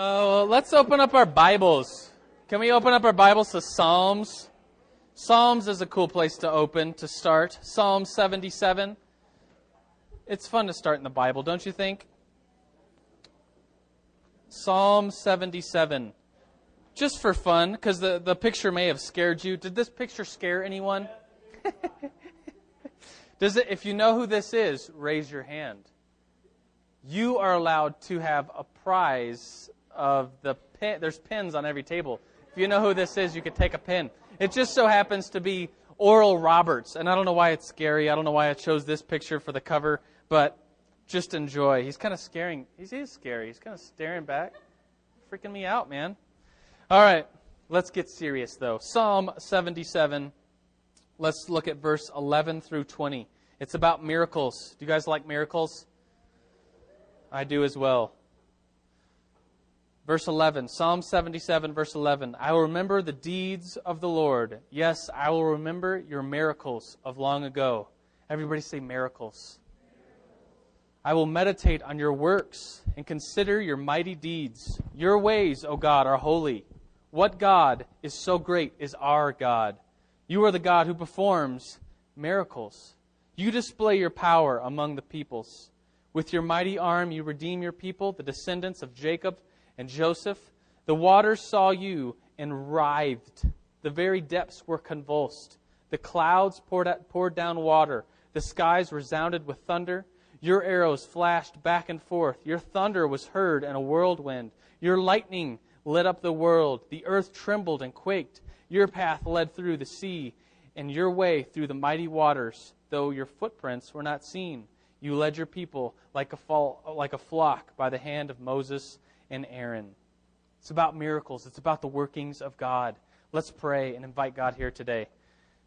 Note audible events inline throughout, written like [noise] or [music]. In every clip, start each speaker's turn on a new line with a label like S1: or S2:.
S1: Uh, let's open up our Bibles. Can we open up our Bibles to Psalms? Psalms is a cool place to open, to start. Psalm 77. It's fun to start in the Bible, don't you think? Psalm 77. Just for fun, because the, the picture may have scared you. Did this picture scare anyone? [laughs] Does it, if you know who this is, raise your hand. You are allowed to have a prize of the pin. There's pins on every table. If you know who this is, you could take a pin. It just so happens to be Oral Roberts, and I don't know why it's scary. I don't know why I chose this picture for the cover, but just enjoy. He's kind of scaring. He is scary. He's kind of staring back, freaking me out, man. All right, let's get serious though. Psalm 77. Let's look at verse 11 through 20. It's about miracles. Do you guys like miracles? I do as well. Verse 11, Psalm 77, verse 11. I will remember the deeds of the Lord. Yes, I will remember your miracles of long ago. Everybody say miracles. I will meditate on your works and consider your mighty deeds. Your ways, O God, are holy. What God is so great is our God. You are the God who performs miracles. You display your power among the peoples. With your mighty arm, you redeem your people, the descendants of Jacob and Joseph. The waters saw you and writhed. The very depths were convulsed. The clouds poured, out, poured down water. The skies resounded with thunder. Your arrows flashed back and forth. Your thunder was heard in a whirlwind. Your lightning lit up the world. The earth trembled and quaked. Your path led through the sea, and your way through the mighty waters, though your footprints were not seen. You led your people like a, fall, like a flock by the hand of Moses and Aaron. It's about miracles, it's about the workings of God. Let's pray and invite God here today.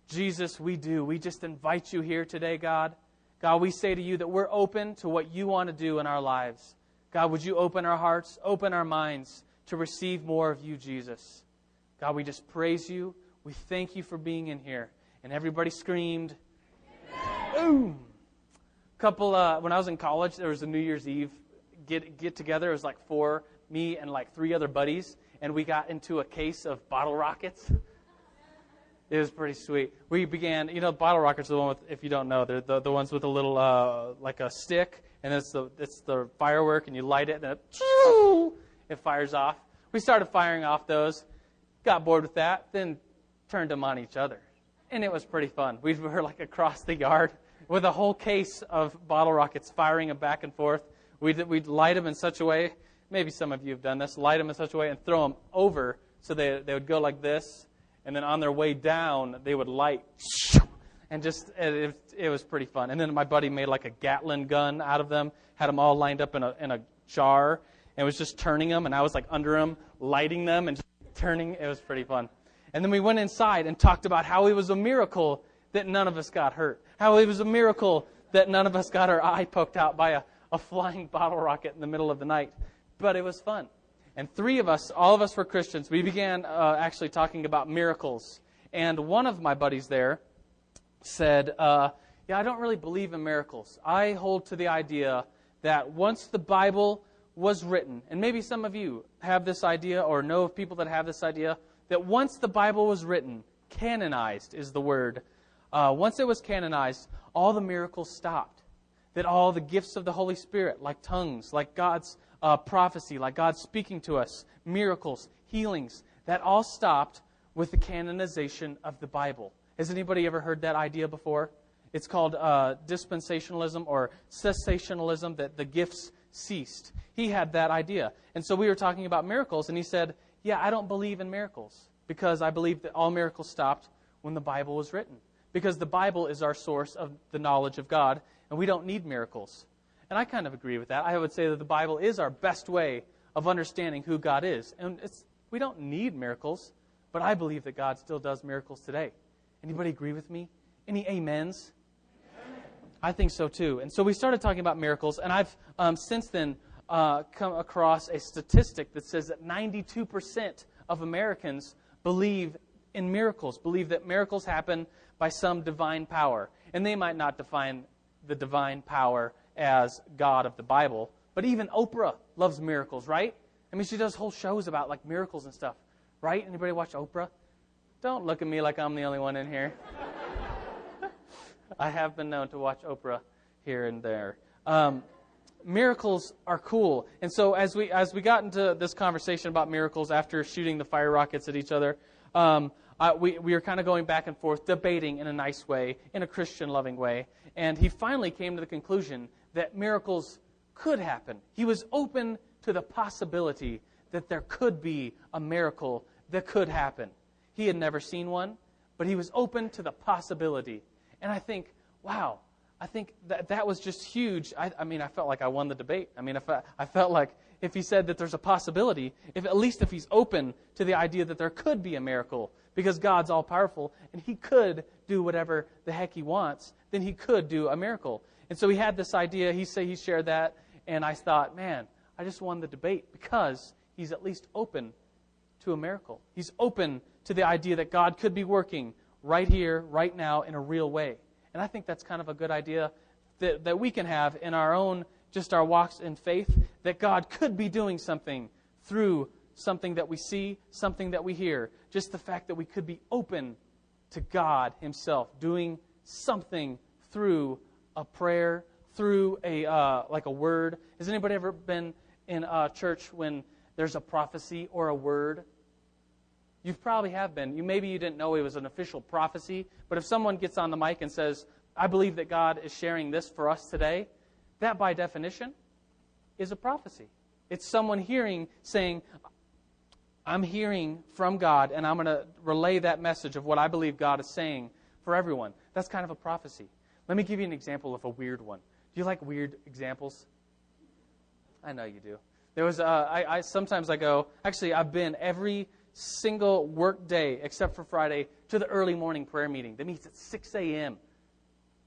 S1: Jesus, we do. We just invite you here today, God. God, we say to you that we're open to what you want to do in our lives. God, would you open our hearts, open our minds to receive more of you, Jesus? God, we just praise you. We thank you for being in here. And everybody screamed, Boom! couple uh, when I was in college, there was a New Year's Eve get get together. It was like four, me and like three other buddies, and we got into a case of bottle rockets. It was pretty sweet. We began, you know, bottle rockets are the one with, if you don't know, they're the, the ones with a little, uh, like a stick, and it's the, it's the firework, and you light it, and it, it fires off. We started firing off those, got bored with that, then turned them on each other. And it was pretty fun. We [laughs] were like across the yard with a whole case of bottle rockets firing them back and forth. We'd, we'd light them in such a way, maybe some of you have done this, light them in such a way and throw them over so they, they would go like this. And then on their way down, they would light. And just, it, it was pretty fun. And then my buddy made like a Gatling gun out of them, had them all lined up in a, in a jar, and was just turning them. And I was like under them, lighting them and [laughs] turning. It was pretty fun. And then we went inside and talked about how it was a miracle that none of us got hurt. How it was a miracle that none of us got our eye poked out by a, a flying bottle rocket in the middle of the night. But it was fun. And three of us, all of us were Christians, we began uh, actually talking about miracles. And one of my buddies there said, uh, Yeah, I don't really believe in miracles. I hold to the idea that once the Bible was written, and maybe some of you have this idea or know of people that have this idea, that once the Bible was written, canonized is the word, uh, once it was canonized, all the miracles stopped. That all the gifts of the Holy Spirit, like tongues, like God's uh, prophecy, like God speaking to us, miracles, healings, that all stopped with the canonization of the Bible. Has anybody ever heard that idea before? It's called uh, dispensationalism or cessationalism, that the gifts ceased. He had that idea. And so we were talking about miracles, and he said, Yeah, I don't believe in miracles because I believe that all miracles stopped when the Bible was written because the Bible is our source of the knowledge of God, and we don't need miracles. And I kind of agree with that. I would say that the Bible is our best way of understanding who God is. And we don't need miracles, but I believe that God still does miracles today. Anybody agree with me? Any amens? I think so too. And so we started talking about miracles, and I've um, since then uh, come across a statistic that says that 92% of Americans believe in miracles, believe that miracles happen by some divine power. And they might not define the divine power as God of the Bible, but even Oprah loves miracles, right? I mean, she does whole shows about like miracles and stuff, right? Anybody watch Oprah? Don't look at me like I'm the only one in here. [laughs] I have been known to watch Oprah here and there. Um, miracles are cool, and so as we as we got into this conversation about miracles after shooting the fire rockets at each other, um, uh, we we were kind of going back and forth, debating in a nice way, in a Christian loving way, and he finally came to the conclusion that miracles could happen. He was open to the possibility that there could be a miracle that could happen. He had never seen one, but he was open to the possibility. And I think, wow, I think that that was just huge. I, I mean, I felt like I won the debate. I mean, if I, I felt like if he said that there's a possibility, if at least if he's open to the idea that there could be a miracle, because God's all powerful and he could do whatever the heck he wants, then he could do a miracle. And so he had this idea. He said he shared that, and I thought, man, I just won the debate because he's at least open to a miracle. He's open to the idea that God could be working right here, right now, in a real way. And I think that's kind of a good idea that, that we can have in our own, just our walks in faith, that God could be doing something through something that we see, something that we hear. Just the fact that we could be open to God Himself, doing something through a prayer, through a uh, like a word. Has anybody ever been in a church when there's a prophecy or a word you probably have been. You maybe you didn't know it was an official prophecy, but if someone gets on the mic and says, "I believe that God is sharing this for us today," that by definition is a prophecy. It's someone hearing saying, "I'm hearing from God and I'm going to relay that message of what I believe God is saying for everyone." That's kind of a prophecy. Let me give you an example of a weird one. Do you like weird examples? I know you do. There was, uh, I, I sometimes I go. Actually, I've been every single work day, except for Friday, to the early morning prayer meeting that meets at 6 a.m.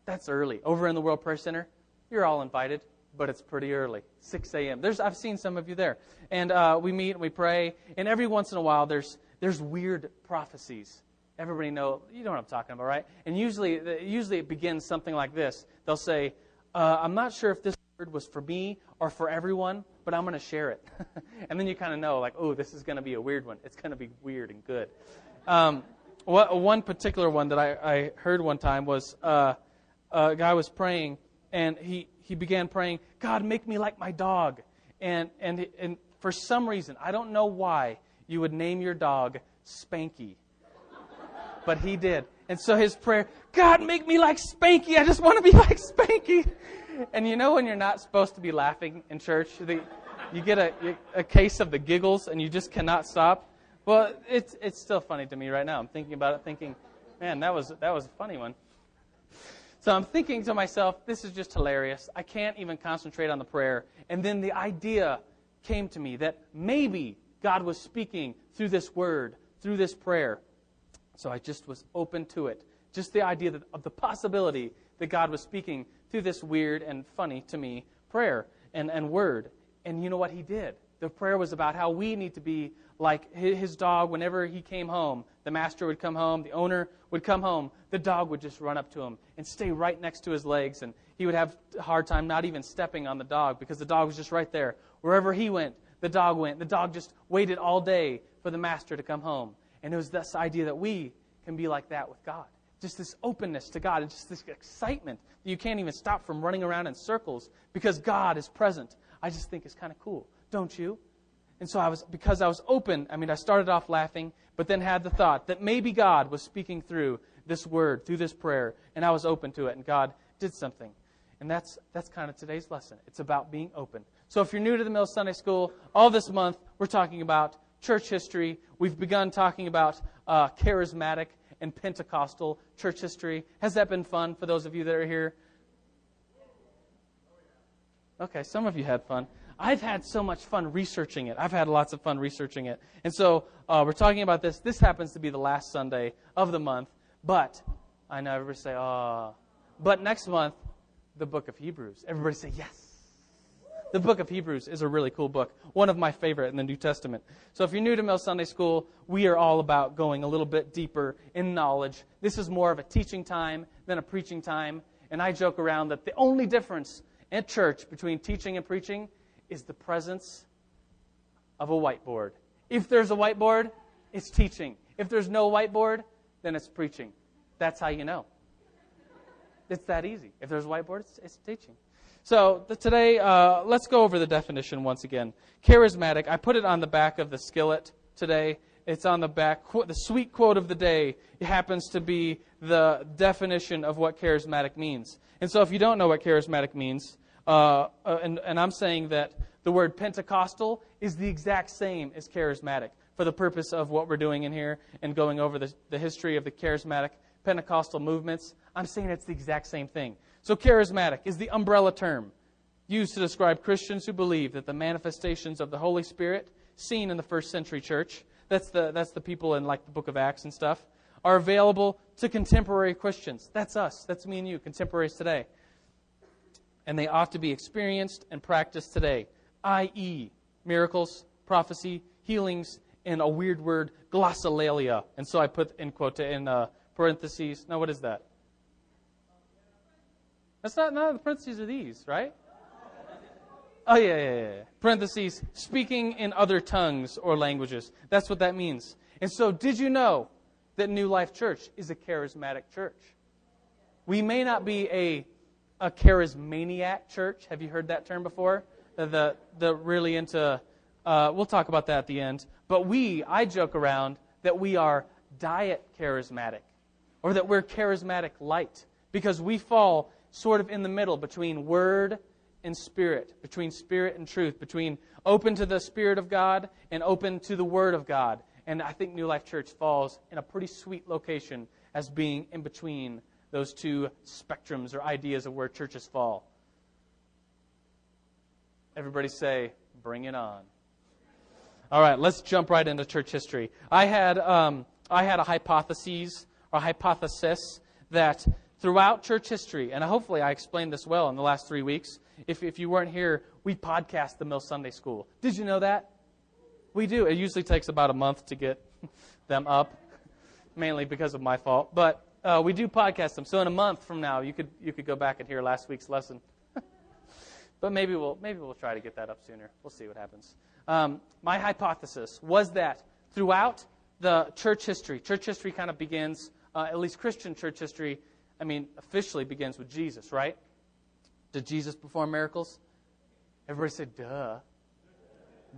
S1: That's early. Over in the World Prayer Center, you're all invited, but it's pretty early, 6 a.m. There's, I've seen some of you there. And uh, we meet and we pray, and every once in a while there's, there's weird prophecies. Everybody know, you know what I'm talking about, right? And usually, usually it begins something like this. They'll say, uh, I'm not sure if this word was for me or for everyone, but I'm going to share it. [laughs] and then you kind of know, like, oh, this is going to be a weird one. It's going to be weird and good. Um, what, one particular one that I, I heard one time was uh, a guy was praying, and he, he began praying, God, make me like my dog. And, and, and for some reason, I don't know why, you would name your dog Spanky. But he did. And so his prayer, God, make me like Spanky. I just want to be [laughs] like Spanky. And you know when you're not supposed to be laughing in church, the, you get a, a case of the giggles and you just cannot stop. Well, it's it's still funny to me right now. I'm thinking about it, thinking, man, that was that was a funny one. So I'm thinking to myself, this is just hilarious. I can't even concentrate on the prayer. And then the idea came to me that maybe God was speaking through this word, through this prayer. So I just was open to it. Just the idea that, of the possibility that God was speaking through this weird and funny to me prayer and, and word. And you know what he did? The prayer was about how we need to be like his dog whenever he came home. The master would come home, the owner would come home, the dog would just run up to him and stay right next to his legs. And he would have a hard time not even stepping on the dog because the dog was just right there. Wherever he went, the dog went. The dog just waited all day for the master to come home. And it was this idea that we can be like that with God just this openness to God and just this excitement that you can't even stop from running around in circles because God is present. I just think is kind of cool, don't you? And so I was because I was open, I mean I started off laughing, but then had the thought that maybe God was speaking through this word, through this prayer, and I was open to it and God did something. And that's that's kind of today's lesson. It's about being open. So if you're new to the Mill Sunday School, all this month we're talking about church history. We've begun talking about uh, charismatic and Pentecostal church history. Has that been fun for those of you that are here? Okay, some of you had fun. I've had so much fun researching it. I've had lots of fun researching it. And so uh, we're talking about this. This happens to be the last Sunday of the month. But I know everybody say, oh. But next month, the book of Hebrews. Everybody say, yes. The book of Hebrews is a really cool book, one of my favorite in the New Testament. So if you're new to Mill Sunday School, we are all about going a little bit deeper in knowledge. This is more of a teaching time than a preaching time. And I joke around that the only difference at church between teaching and preaching is the presence of a whiteboard. If there's a whiteboard, it's teaching. If there's no whiteboard, then it's preaching. That's how you know. It's that easy. If there's a whiteboard, it's, it's teaching. So the, today, uh, let's go over the definition once again. Charismatic. I put it on the back of the skillet today. It's on the back. The sweet quote of the day happens to be the definition of what charismatic means. And so, if you don't know what charismatic means, uh, uh, and, and I'm saying that the word Pentecostal is the exact same as charismatic for the purpose of what we're doing in here and going over the, the history of the charismatic Pentecostal movements. I'm saying it's the exact same thing. So, charismatic is the umbrella term used to describe Christians who believe that the manifestations of the Holy Spirit seen in the first century church, that's the, that's the people in like the book of Acts and stuff, are available to contemporary Christians. That's us. That's me and you, contemporaries today. And they ought to be experienced and practiced today i.e., miracles, prophecy, healings, and a weird word, glossolalia. And so I put in quote in uh, parentheses. Now, what is that? That's not none of the parentheses are these, right? Oh yeah, yeah, yeah. Parentheses, speaking in other tongues or languages. That's what that means. And so, did you know that New Life Church is a charismatic church? We may not be a a charismaniac church. Have you heard that term before? the, the really into, uh, we'll talk about that at the end. But we, I joke around that we are diet charismatic or that we're charismatic light because we fall sort of in the middle between word and spirit, between spirit and truth, between open to the Spirit of God and open to the Word of God. And I think New Life Church falls in a pretty sweet location as being in between those two spectrums or ideas of where churches fall. Everybody say, bring it on. All right, let's jump right into church history. I had, um, I had a hypothesis or hypothesis that throughout church history, and hopefully I explained this well in the last three weeks. If, if you weren't here, we podcast the Mill Sunday School. Did you know that? We do. It usually takes about a month to get [laughs] them up, mainly because of my fault. But uh, we do podcast them. So in a month from now, you could you could go back and hear last week's lesson. [laughs] But maybe we'll, maybe we'll try to get that up sooner. We'll see what happens. Um, my hypothesis was that throughout the church history, church history kind of begins, uh, at least Christian church history, I mean, officially begins with Jesus, right? Did Jesus perform miracles? Everybody said, duh.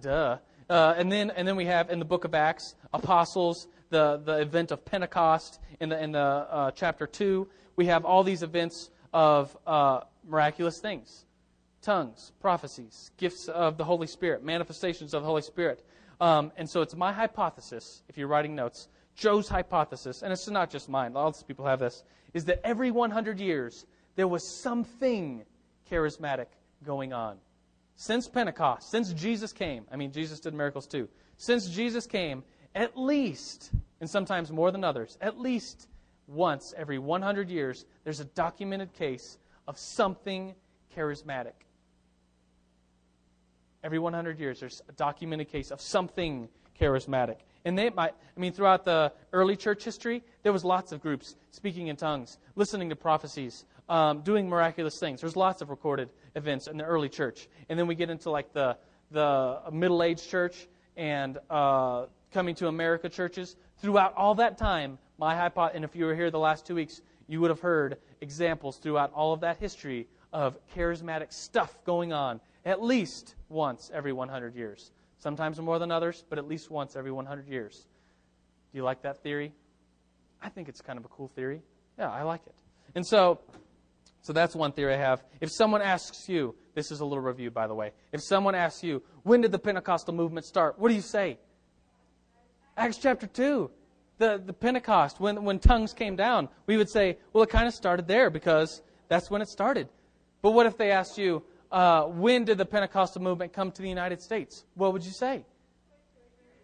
S1: Duh. Uh, and then, and then we have in the book of Acts, apostles, the, the event of Pentecost in the, in the uh, chapter 2. We have all these events of uh, miraculous things tongues, prophecies, gifts of the Holy Spirit, manifestations of the Holy Spirit. Um, and so it's my hypothesis, if you're writing notes, Joe's hypothesis, and it's not just mine, lots of people have this, is that every 100 years there was something charismatic going on. Since Pentecost, since Jesus came, I mean, Jesus did miracles too. Since Jesus came, at least, and sometimes more than others, at least once every 100 years, there's a documented case of something charismatic. Every 100 years, there's a documented case of something charismatic. And they might, I mean, throughout the early church history, there was lots of groups speaking in tongues, listening to prophecies, um, doing miraculous things. There's lots of recorded events in the early church. And then we get into like the, the middle aged church and uh, coming to America churches. Throughout all that time, my hypothesis, and if you were here the last two weeks, you would have heard examples throughout all of that history of charismatic stuff going on at least once every 100 years. Sometimes more than others, but at least once every 100 years. Do you like that theory? I think it's kind of a cool theory. Yeah, I like it. And so, so that's one theory I have. If someone asks you, this is a little review, by the way. If someone asks you, when did the Pentecostal movement start? What do you say? Acts chapter 2. The, the Pentecost, when, when tongues came down, we would say, well, it kind of started there because that's when it started. But what if they asked you, uh, when did the Pentecostal movement come to the United States? What would you say?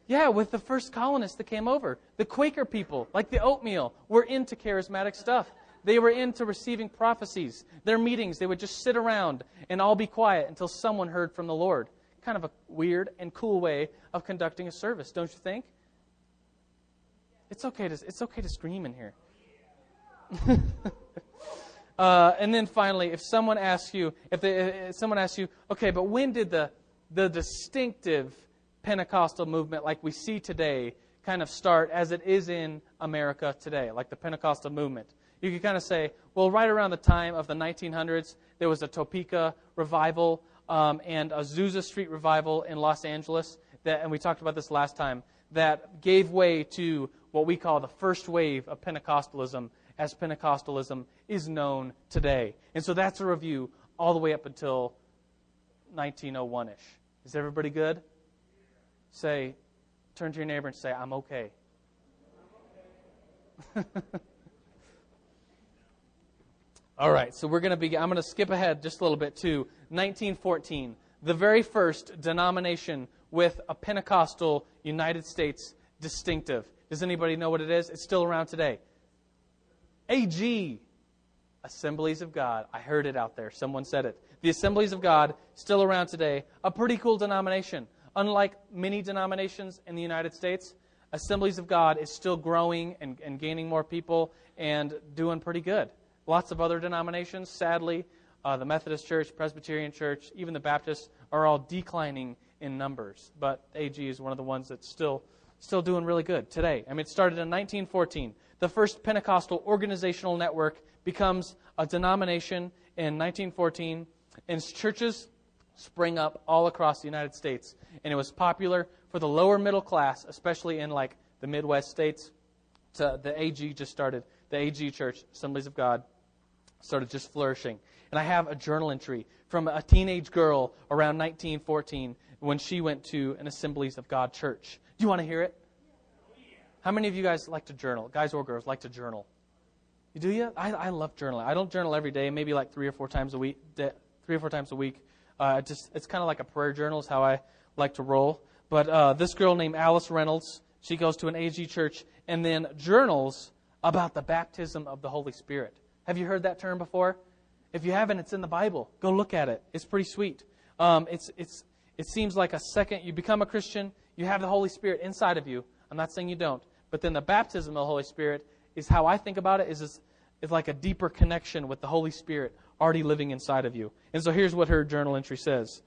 S1: Yeah, with the first colonists that came over. The Quaker people, like the oatmeal, were into charismatic stuff. They were into receiving prophecies. Their meetings, they would just sit around and all be quiet until someone heard from the Lord. Kind of a weird and cool way of conducting a service, don't you think? It's okay to, it's okay to scream in here. [laughs] Uh, and then finally, if someone asks you, if, they, if someone asks you, okay, but when did the, the distinctive Pentecostal movement like we see today kind of start as it is in America today, like the Pentecostal movement. You could kind of say, well, right around the time of the 1900s, there was a Topeka revival um, and a Azusa Street revival in Los Angeles, that, and we talked about this last time, that gave way to what we call the first wave of Pentecostalism as Pentecostalism is known today. And so that's a review all the way up until 1901 ish. Is everybody good? Say, turn to your neighbor and say, I'm okay. [laughs] All right, so we're going to be, I'm going to skip ahead just a little bit to 1914, the very first denomination with a Pentecostal United States distinctive. Does anybody know what it is? It's still around today. AG, Assemblies of God. I heard it out there. Someone said it. The Assemblies of God, still around today. A pretty cool denomination. Unlike many denominations in the United States, Assemblies of God is still growing and, and gaining more people and doing pretty good. Lots of other denominations, sadly, uh, the Methodist Church, Presbyterian Church, even the Baptists are all declining in numbers. But AG is one of the ones that's still still doing really good today. I mean, it started in 1914. The first Pentecostal organizational network becomes a denomination in 1914, and churches spring up all across the United States. And it was popular for the lower middle class, especially in like the Midwest states. To, the AG just started. The AG Church, Assemblies of God, started just flourishing. And I have a journal entry from a teenage girl around 1914 when she went to an Assemblies of God church. You want to hear it? How many of you guys like to journal? Guys or girls like to journal? You do you? I, I love journaling. I don't journal every day, maybe like three or four times a week. Three or four times a week. Uh, just it's kind of like a prayer journal is how I like to roll. But uh, this girl named Alice Reynolds, she goes to an AG church and then journals about the baptism of the Holy Spirit. Have you heard that term before? If you haven't, it's in the Bible. Go look at it. It's pretty sweet. Um, it's, it's, it seems like a second you become a Christian, you have the Holy Spirit inside of you. I'm not saying you don't. But then the baptism of the Holy Spirit is how I think about it is, is, is like a deeper connection with the Holy Spirit already living inside of you. And so here's what her journal entry says.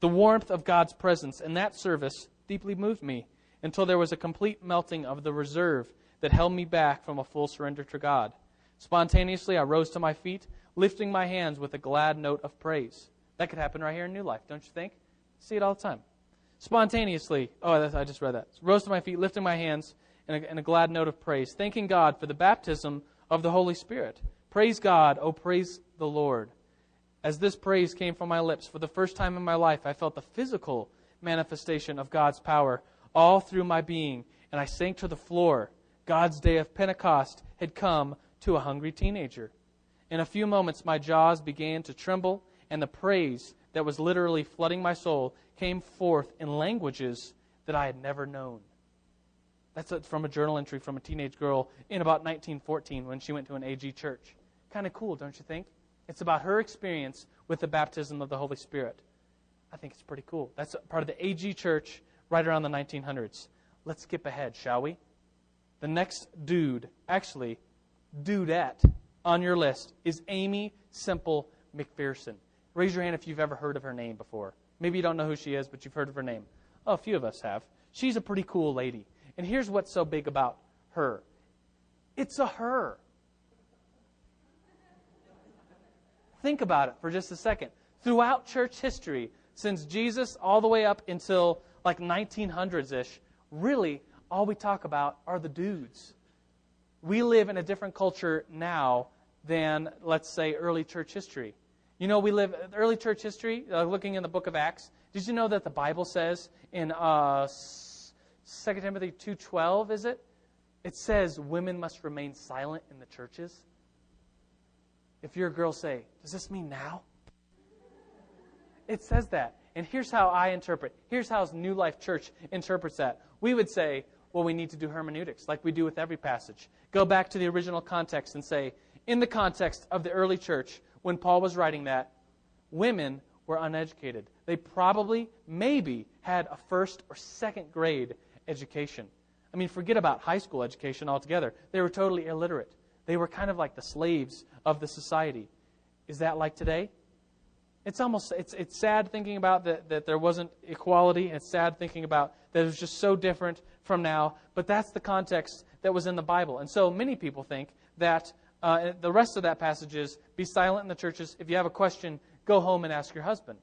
S1: The warmth of God's presence in that service deeply moved me until there was a complete melting of the reserve that held me back from a full surrender to God. Spontaneously, I rose to my feet, lifting my hands with a glad note of praise. That could happen right here in New Life, don't you think? See it all the time. Spontaneously, oh, I just read that. Rose to my feet, lifting my hands in a, in a glad note of praise, thanking God for the baptism of the Holy Spirit. Praise God, oh, praise the Lord. As this praise came from my lips, for the first time in my life, I felt the physical manifestation of God's power all through my being, and I sank to the floor. God's day of Pentecost had come to a hungry teenager. In a few moments, my jaws began to tremble, and the praise that was literally flooding my soul came forth in languages that I had never known. That's from a journal entry from a teenage girl in about 1914 when she went to an AG church. Kind of cool, don't you think? It's about her experience with the baptism of the Holy Spirit. I think it's pretty cool. That's part of the AG church right around the 1900s. Let's skip ahead, shall we? The next dude, actually, dudette on your list is Aimee Semple McPherson. Raise your hand if you've ever heard of her name before. Maybe you don't know who she is, but you've heard of her name. Oh, a few of us have. She's a pretty cool lady. And here's what's so big about her it's a her. Think about it for just a second. Throughout church history, since Jesus all the way up until like 1900s ish, really all we talk about are the dudes. We live in a different culture now than, let's say, early church history. You know, we live early church history, uh, looking in the book of Acts. Did you know that the Bible says in uh, 2 Timothy 2:12, is it? It says women must remain silent in the churches. If you're a girl, say, does this mean now? It says that. And here's how I interpret. Here's how New Life Church interprets that. We would say, well, we need to do hermeneutics, like we do with every passage. Go back to the original context and say, in the context of the early church, when Paul was writing that, women were uneducated. They probably, maybe, had a first or second grade education. I mean, forget about high school education altogether. They were totally illiterate. They were kind of like the slaves of the society. Is that like today? It's almost it's it's sad thinking about that that there wasn't equality. And it's sad thinking about that it was just so different from now. But that's the context that was in the Bible. And so many people think that uh, the rest of that passage is be silent in the churches. If you have a question, go home and ask your husband.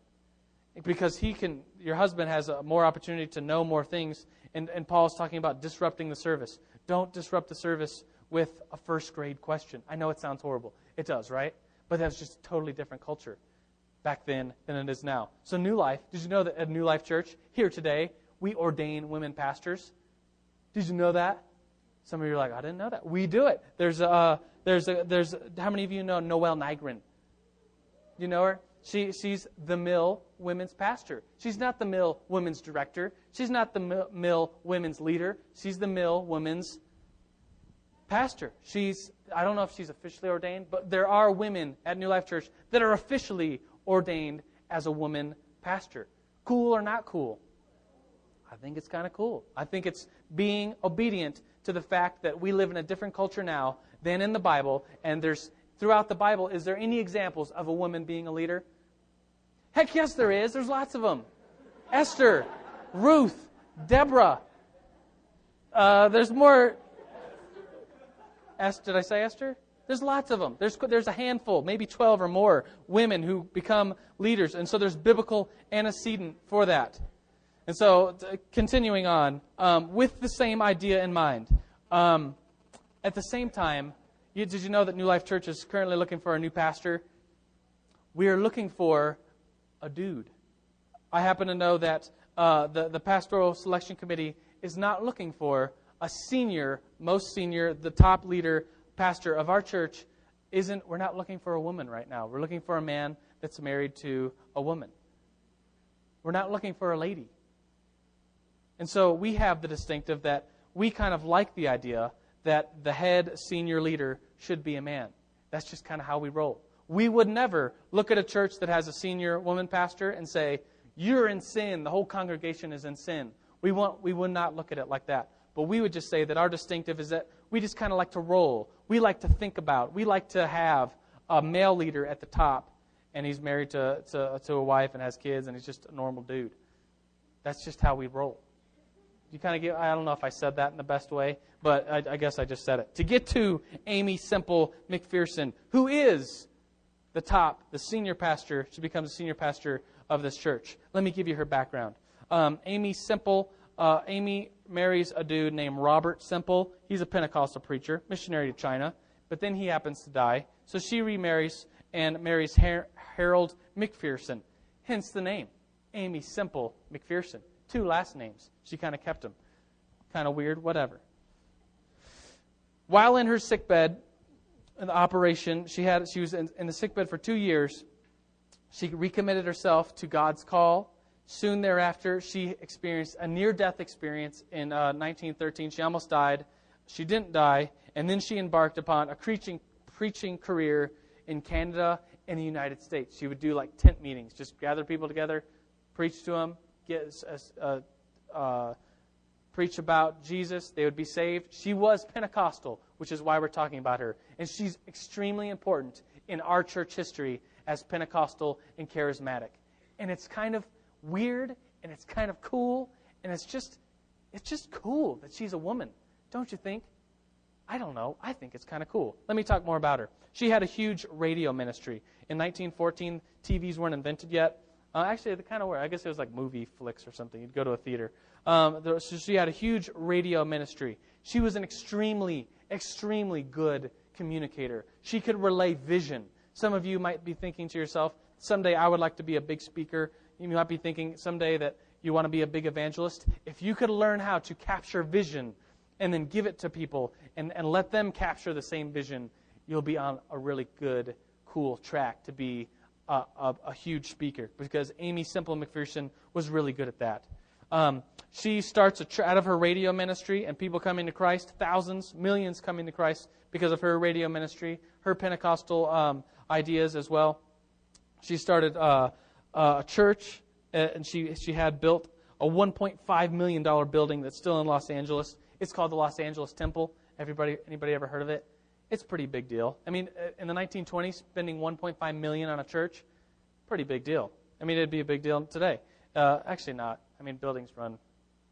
S1: Because he can, your husband has a more opportunity to know more things. And, and Paul is talking about disrupting the service. Don't disrupt the service with a first grade question. I know it sounds horrible. It does, right? But that's just a totally different culture back then than it is now. So, New Life, did you know that at New Life Church, here today, we ordain women pastors? Did you know that? Some of you are like, I didn't know that. We do it. There's a, there's a, there's, how many of you know Noelle Nigrin? You know her? She, she's the Mill women's pastor. She's not the Mill women's director. She's not the Mill women's leader. She's the Mill women's pastor. She's, I don't know if she's officially ordained, but there are women at New Life Church that are officially ordained as a woman pastor. Cool or not cool? I think it's kind of cool. I think it's being obedient to the fact that we live in a different culture now than in the Bible, and there's throughout the Bible, is there any examples of a woman being a leader? Heck yes, there is. There's lots of them. Esther, Ruth, Deborah. Uh, there's more. Esther, did I say Esther? There's lots of them. There's, there's a handful, maybe 12 or more women who become leaders. And so there's biblical antecedent for that. And so, continuing on, um, with the same idea in mind, um, at the same time, you, did you know that New Life Church is currently looking for a new pastor? We are looking for a dude. I happen to know that uh, the, the pastoral selection committee is not looking for a senior, most senior, the top leader pastor of our church. Isn't we're not looking for a woman right now. We're looking for a man that's married to a woman. We're not looking for a lady. And so we have the distinctive that we kind of like the idea that the head senior leader should be a man. That's just kind of how we roll. We would never look at a church that has a senior woman pastor and say, You're in sin. The whole congregation is in sin. We, want, we would not look at it like that. But we would just say that our distinctive is that we just kind of like to roll. We like to think about. We like to have a male leader at the top, and he's married to, to, to a wife and has kids, and he's just a normal dude. That's just how we roll you kind of get, I don't know if I said that in the best way, but I, I guess I just said it. To get to Aimee Semple McPherson, who is the top, the senior pastor, she becomes the senior pastor of this church. Let me give you her background. Um, Aimee Semple, uh, Aimee marries a dude named Robert Semple. He's a Pentecostal preacher, missionary to China, but then he happens to die. So she remarries and marries Her- Harold McPherson, hence the name, Aimee Semple McPherson two last names. She kind of kept them. Kind of weird, whatever. While in her sick bed, in the operation, she had she was in, in the sick bed for two years. She recommitted herself to God's call. Soon thereafter, she experienced a near-death experience in uh, 1913. She almost died. She didn't die, and then she embarked upon a preaching preaching career in Canada and the United States. She would do like tent meetings, just gather people together, preach to them, get, preach about Jesus, they would be saved. She was Pentecostal, which is why we're talking about her. And she's extremely important in our church history as Pentecostal and charismatic. And it's kind of weird and it's kind of cool and it's just it's just cool that she's a woman. Don't you think? I don't know. I think it's kind of cool. Let me talk more about her. She had a huge radio ministry. In 1914, TVs weren't invented yet. Uh, actually, the kind of where I guess it was like movie flicks or something. You'd go to a theater. Um, there, so she had a huge radio ministry. She was an extremely, extremely good communicator. She could relay vision. Some of you might be thinking to yourself, someday I would like to be a big speaker. You might be thinking someday that you want to be a big evangelist. If you could learn how to capture vision and then give it to people and, and let them capture the same vision, you'll be on a really good, cool track to be a, a, huge speaker because Aimee Semple McPherson was really good at that. Um, she starts tr- out of her radio ministry, and people coming to Christ, thousands, millions coming to Christ because of her radio ministry, her Pentecostal um, ideas as well. She started uh, a church, and she she had built a 1.5 million dollar building that's still in Los Angeles. It's called the Los Angeles Temple. Everybody, anybody ever heard of it? It's a pretty big deal. I mean, uh, in the 1920s, spending 1.5 million on a church, Pretty big deal. I mean, it'd be a big deal today. Uh, actually, not. I mean, buildings run,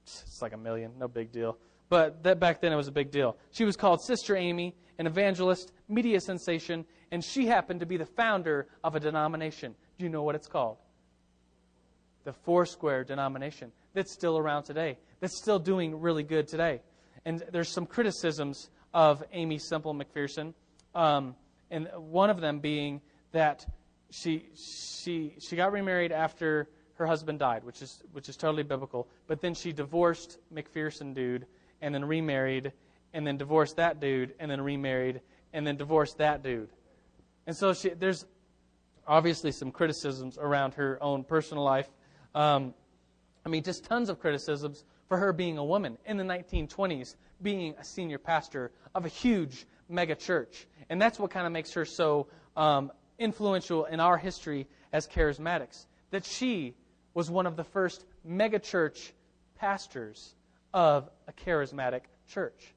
S1: it's like a million, no big deal. But that back then it was a big deal. She was called Sister Aimee, an evangelist, media sensation, and she happened to be the founder of a denomination. Do you know what it's called? The Foursquare denomination. That's still around today. That's still doing really good today. And there's some criticisms of Aimee Semple McPherson, um, and one of them being that she she she got remarried after her husband died, which is which is totally biblical. But then she divorced McPherson dude, and then remarried, and then divorced that dude, and then remarried, and then divorced that dude. And so she, there's obviously some criticisms around her own personal life. Um, I mean, just tons of criticisms for her being a woman in the 1920s, being a senior pastor of a huge mega church. And that's what kind of makes her so um, influential in our history as charismatics. That she was one of the first megachurch pastors of a charismatic church.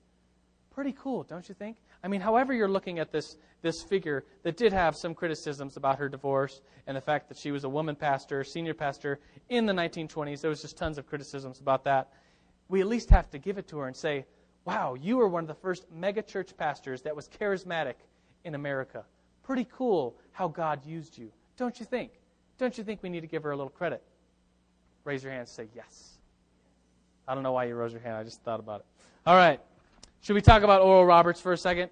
S1: Pretty cool, don't you think? I mean, however you're looking at this, this figure that did have some criticisms about her divorce and the fact that she was a woman pastor, senior pastor in the 1920s, there was just tons of criticisms about that. We at least have to give it to her and say, wow, you were one of the first megachurch pastors that was charismatic in America. Pretty cool how God used you, don't you think? Don't you think we need to give her a little credit? Raise your hand and say yes. I don't know why you rose your hand. I just thought about it. All right. Should we talk about Oral Roberts for a second?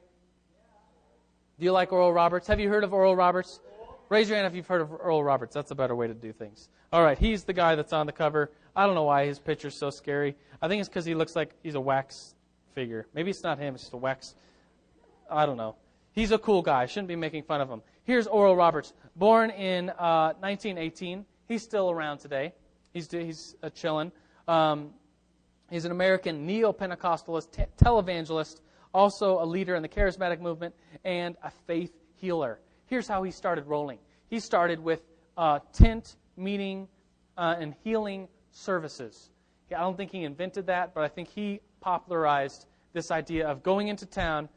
S1: Do you like Oral Roberts? Have you heard of Oral Roberts? Raise your hand if you've heard of Oral Roberts. That's a better way to do things. All right, he's the guy that's on the cover. I don't know why his picture's so scary. I think it's because he looks like he's a wax figure. Maybe it's not him, it's just a wax. I don't know. He's a cool guy. I shouldn't be making fun of him. Here's Oral Roberts. Born in uh, 1918. He's still around today. He's, he's uh, chilling. Um, he's an American neo Pentecostalist, te- televangelist, also a leader in the charismatic movement, and a faith healer. Here's how he started rolling he started with uh, tent meeting uh, and healing services. I don't think he invented that, but I think he popularized this idea of going into town,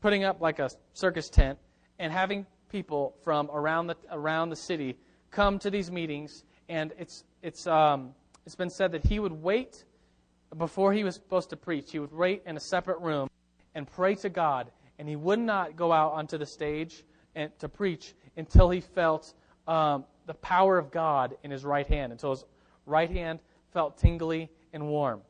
S1: putting up like a circus tent, and having people from around the around the city come to these meetings. And it's it's um, it's been said that he would wait before he was supposed to preach. He would wait in a separate room and pray to God, and he would not go out onto the stage and to preach until he felt um, the power of God in his right hand, until his right hand felt tingly and warm.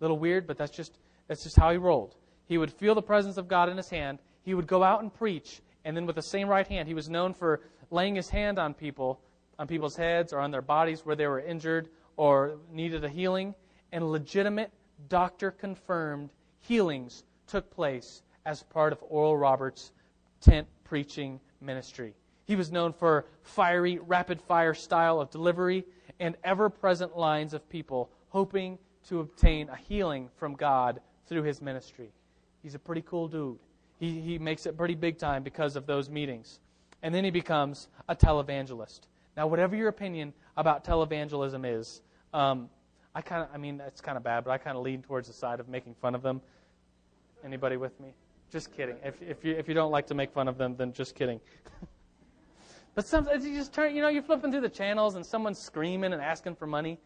S1: A little weird, but that's just that's just how he rolled. He would feel the presence of God in his hand. He would go out and preach, and then with the same right hand, he was known for laying his hand on people, on people's heads or on their bodies where they were injured or needed a healing, and legitimate doctor confirmed healings took place as part of Oral Roberts' tent preaching ministry. He was known for fiery, rapid fire style of delivery and ever present lines of people hoping to obtain a healing from God through his ministry. He's a pretty cool dude. He, he makes it pretty big time because of those meetings. And then he becomes a televangelist. Now, whatever your opinion about televangelism is, um, I kind of, I mean, it's kind of bad, but I kind of lean towards the side of making fun of them. Anybody with me? Just kidding. If, if, you, if you don't like to make fun of them, then just kidding. [laughs] but sometimes you just turn, you know, you're flipping through the channels and someone's screaming and asking for money.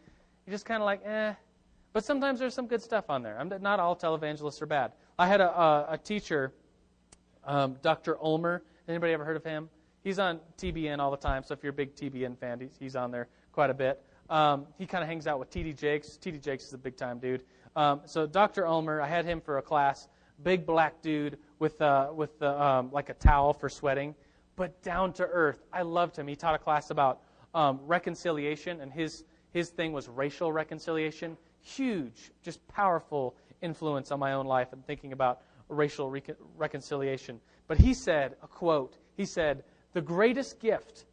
S1: You're just kind of like, eh. But sometimes there's some good stuff on there. I'm, not all televangelists are bad. I had a, a, a teacher, um, Dr. Ulmer. Anybody ever heard of him? He's on TBN all the time, so if you're a big TBN fan, he's, he's on there quite a bit. Um, he kind of hangs out with T.D. Jakes. T.D. Jakes is a big time dude. Um, so Dr. Ulmer, I had him for a class. Big black dude with uh, with the, um, like a towel for sweating, but down to earth. I loved him. He taught a class about um, reconciliation, and his his thing was racial reconciliation. Huge, just powerful influence on my own life and thinking about racial re- reconciliation. But he said a quote. He said, "The greatest gift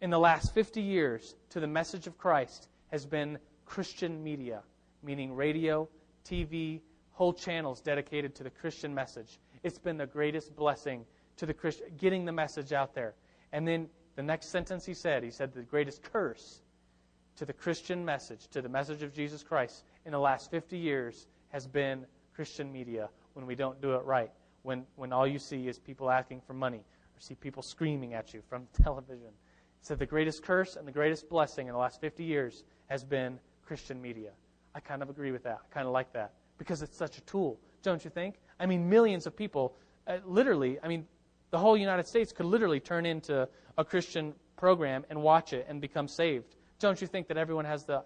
S1: in the last 50 years to the message of Christ has been Christian media, meaning radio, TV, whole channels dedicated to the Christian message. It's been the greatest blessing to the Christian, getting the message out there. And then the next sentence he said, he said, the greatest curse to the Christian message, to the message of Jesus Christ in the last 50 years has been Christian media when we don't do it right. When, when all you see is people asking for money or see people screaming at you from [laughs] television said the greatest curse and the greatest blessing in the last 50 years has been Christian media. I kind of agree with that. I kind of like that because it's such a tool, don't you think? I mean, millions of people, uh, literally, I mean, the whole United States could literally turn into a Christian program and watch it and become saved. Don't you think that everyone has the,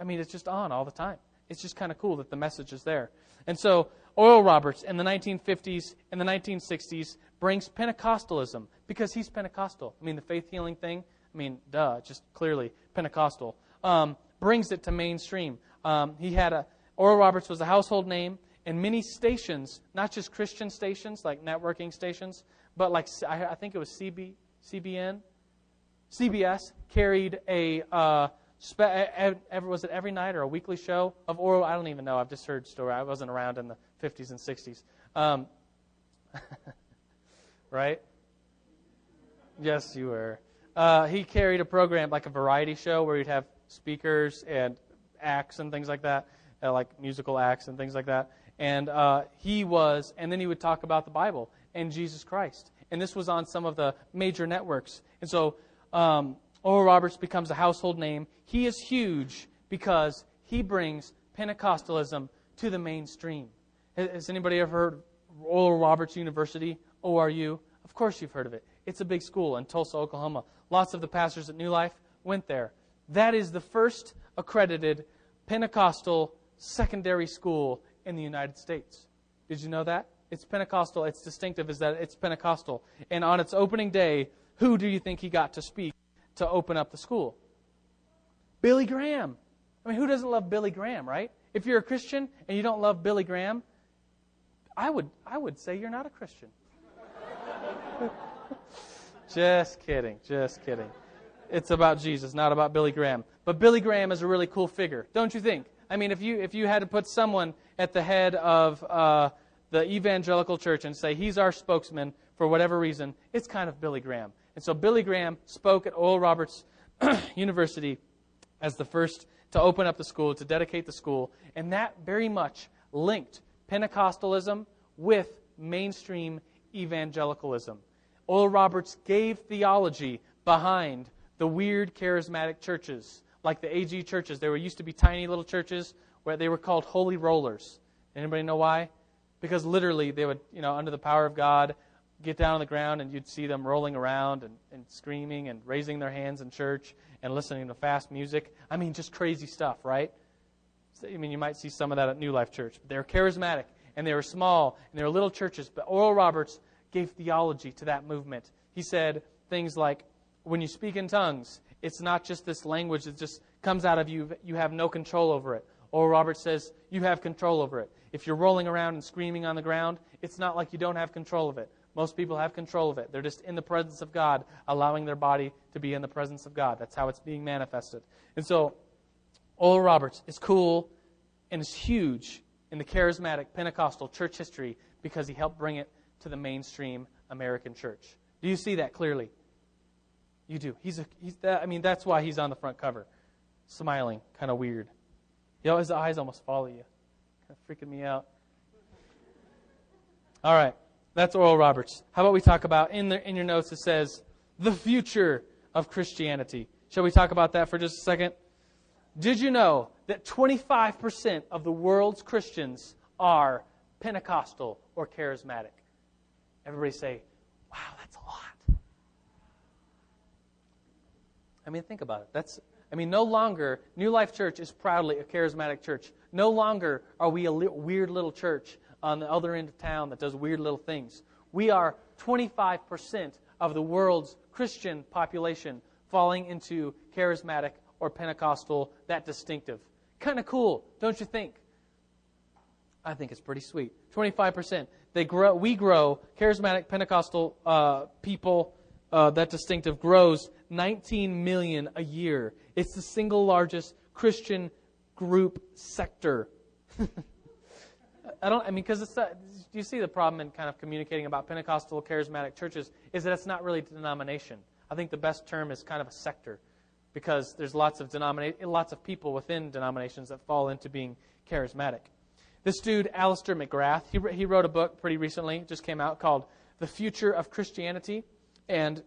S1: I mean, it's just on all the time. It's just kind of cool that the message is there. And so, Oral Roberts in the 1950s and the 1960s brings Pentecostalism because he's Pentecostal. I mean, the faith healing thing, I mean, duh, just clearly Pentecostal. Um, brings it to mainstream. Um, he had a, Oral Roberts was a household name, and many stations, not just Christian stations like networking stations, but like I, I think it was CB, CBN, CBS carried a uh, spe- every, was it every night or a weekly show of oral? I don't even know. I've just heard story. I wasn't around in the 50s and 60s. Um, [laughs] right? Yes, you were. Uh, he carried a program like a variety show where he'd have speakers and acts and things like that, uh, like musical acts and things like that. And uh, he was, and then he would talk about the Bible and Jesus Christ. And this was on some of the major networks. And so um, Oral Roberts becomes a household name. He is huge because he brings Pentecostalism to the mainstream. Has anybody ever heard of Oral Roberts University, ORU? Of course you've heard of it. It's a big school in Tulsa, Oklahoma. Lots of the pastors at New Life went there. That is the first accredited Pentecostal secondary school in the United States. Did you know that? It's Pentecostal. It's distinctive is that it's Pentecostal. And on its opening day, who do you think he got to speak to open up the school? Billy Graham. I mean, who doesn't love Billy Graham, right? If you're a Christian and you don't love Billy Graham, I would I would say you're not a Christian. [laughs] just kidding, just kidding. It's about Jesus, not about Billy Graham. But Billy Graham is a really cool figure, don't you think? I mean, if you if you had to put someone at the head of uh, the evangelical church and say he's our spokesman for whatever reason, it's kind of Billy Graham. And so Billy Graham spoke at Oral Roberts [clears throat] University as the first to open up the school, to dedicate the school, and that very much linked Pentecostalism with mainstream evangelicalism. Oral Roberts gave theology behind the weird charismatic churches, like the AG churches. There were used to be tiny little churches where they were called holy rollers. Anybody know why? Because literally they would, you know, under the power of God, get down on the ground and you'd see them rolling around and, and screaming and raising their hands in church and listening to fast music. I mean, just crazy stuff, right? I mean, you might see some of that at New Life Church. They were charismatic and they were small and they were little churches. But Oral Roberts gave theology to that movement. He said things like, when you speak in tongues, it's not just this language that just comes out of you, you have no control over it. Oral Roberts says, you have control over it. If you're rolling around and screaming on the ground, it's not like you don't have control of it. Most people have control of it. They're just in the presence of God, allowing their body to be in the presence of God. That's how it's being manifested. And so, Oral Roberts is cool and is huge in the charismatic Pentecostal church history because he helped bring it to the mainstream American church. Do you see that clearly? You do. He's a, he's that, I mean, that's why he's on the front cover, smiling, kind of weird. You know, his eyes almost follow you, kind of freaking me out. All right. That's Oral Roberts. How about we talk about in the in your notes it says the future of Christianity. Shall we talk about that for just a second? Did you know that 25% of the world's Christians are Pentecostal or charismatic? Everybody say, "Wow, that's a lot." I mean, think about it. That's I mean, no longer New Life Church is proudly a charismatic church. No longer are we a li- weird little church on the other end of town that does weird little things. We are 25% of the world's Christian population falling into charismatic or Pentecostal, that distinctive. Kind of cool, don't you think? I think it's pretty sweet. 25%. They grow, we grow, charismatic Pentecostal uh, people, uh, that distinctive grows 19 million a year. It's the single largest Christian group sector. [laughs] I don't. I mean, because. Uh, you see the problem in kind of communicating about Pentecostal charismatic churches is that it's not really denomination. I think the best term is kind of a sector, because there's lots of denominate, lots of people within denominations that fall into being charismatic. This dude, Alister McGrath, he he wrote a book pretty recently, just came out called "The Future of Christianity," and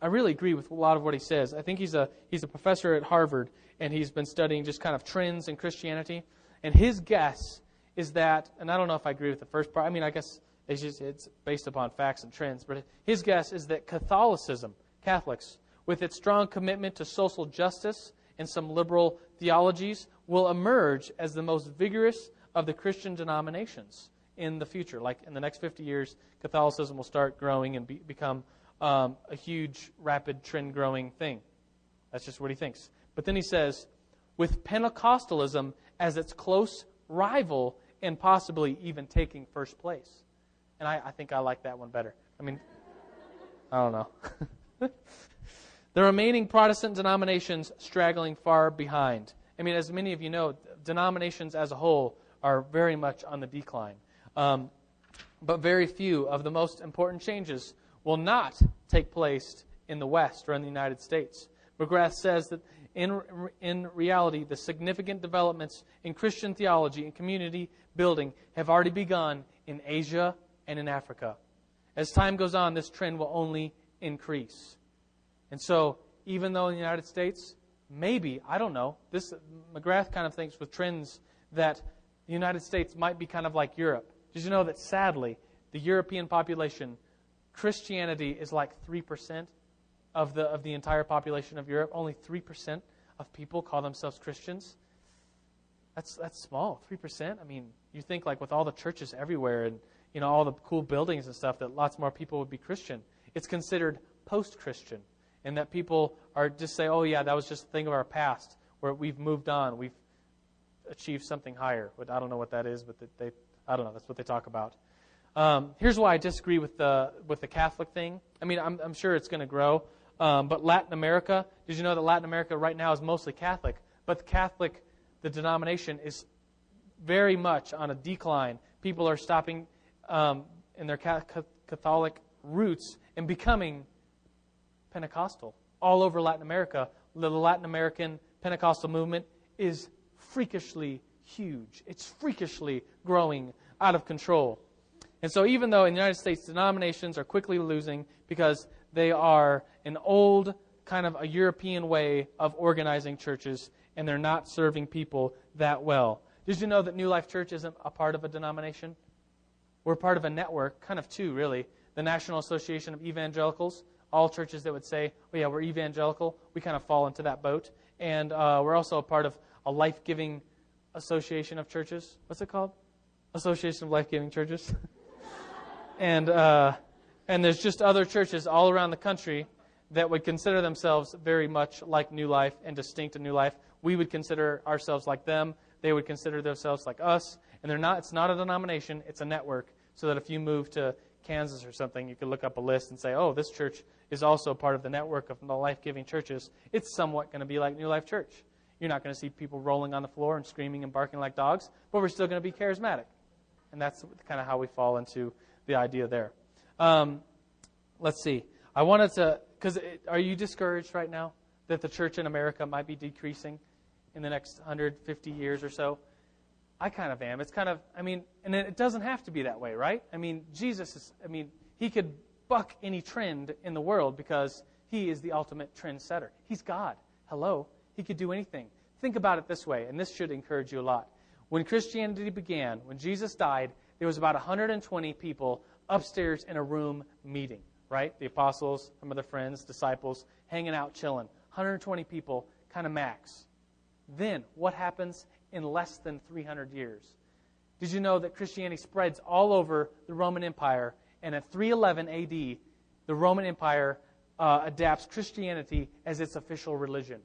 S1: I really agree with a lot of what he says. I think he's a he's a professor at Harvard, and he's been studying just kind of trends in Christianity. And his guess is that, and I don't know if I agree with the first part. I mean, I guess it's just it's based upon facts and trends. But his guess is that Catholicism, Catholics, with its strong commitment to social justice and some liberal theologies, will emerge as the most vigorous of the Christian denominations in the future. Like in the next 50 years, Catholicism will start growing and be, become um, a huge, rapid, trend growing thing. That's just what he thinks. But then he says, with Pentecostalism as its close rival and possibly even taking first place. And I, I think I like that one better. I mean, I don't know. [laughs] the remaining Protestant denominations straggling far behind. I mean, as many of you know, denominations as a whole are very much on the decline. Um, but very few of the most important changes will not take place in the West or in the United States. McGrath says that in, in reality, the significant developments in Christian theology and community building have already begun in Asia and in Africa. As time goes on, this trend will only increase. And so, even though in the United States, maybe, I don't know, this McGrath kind of thinks with trends that the United States might be kind of like Europe. Did you know that sadly, the European population, Christianity is like 3% of the, of the entire population of Europe? Only 3% of people call themselves Christians? That's, that's small, 3%. I mean, you think like with all the churches everywhere and you know all the cool buildings and stuff that lots more people would be Christian. It's considered post-Christian, and that people are just say, "Oh yeah, that was just a thing of our past, where we've moved on, we've achieved something higher." But I don't know what that is, but they, I don't know. That's what they talk about. Um, here's why I disagree with the with the Catholic thing. I mean, I'm, I'm sure it's going to grow, um, but Latin America. Did you know that Latin America right now is mostly Catholic? But the Catholic, the denomination is very much on a decline. People are stopping um, in their Catholic roots and becoming Pentecostal. All over Latin America, the Latin American Pentecostal movement is freakishly huge. It's freakishly growing out of control. And so, even though in the United States denominations are quickly losing because they are an old, kind of a European way of organizing churches, and they're not serving people that well. Did you know that New Life Church isn't a part of a denomination? We're part of a network, kind of two, really. The National Association of Evangelicals, all churches that would say, oh, yeah, we're evangelical, we kind of fall into that boat. And uh, we're also a part of a life giving association of churches. What's it called? Association of Life Giving Churches. [laughs] and, uh, and there's just other churches all around the country that would consider themselves very much like New Life and distinct to New Life. We would consider ourselves like them. They would consider themselves like us. And they're not, it's not a denomination, it's a network. So that if you move to Kansas or something, you could look up a list and say, oh, this church is also part of the network of the life giving churches. It's somewhat going to be like New Life Church. You're not going to see people rolling on the floor and screaming and barking like dogs, but we're still going to be charismatic. And that's kind of how we fall into the idea there. Um, let's see. I wanted to, because are you discouraged right now that the church in America might be decreasing in the next 150 years or so? I kind of am. It's kind of, I mean, and it doesn't have to be that way, right? I mean, Jesus is, I mean, he could buck any trend in the world because he is the ultimate trend setter. He's God. Hello. He could do anything. Think about it this way, and this should encourage you a lot. When Christianity began, when Jesus died, there was about 120 people upstairs in a room meeting, right? The apostles, some of their friends, disciples, hanging out, chilling. 120 people, kind of max. Then, what happens in less than 300 years. Did you know that Christianity spreads all over the Roman Empire? And at 311 AD, the Roman Empire uh, adapts Christianity as its official religion.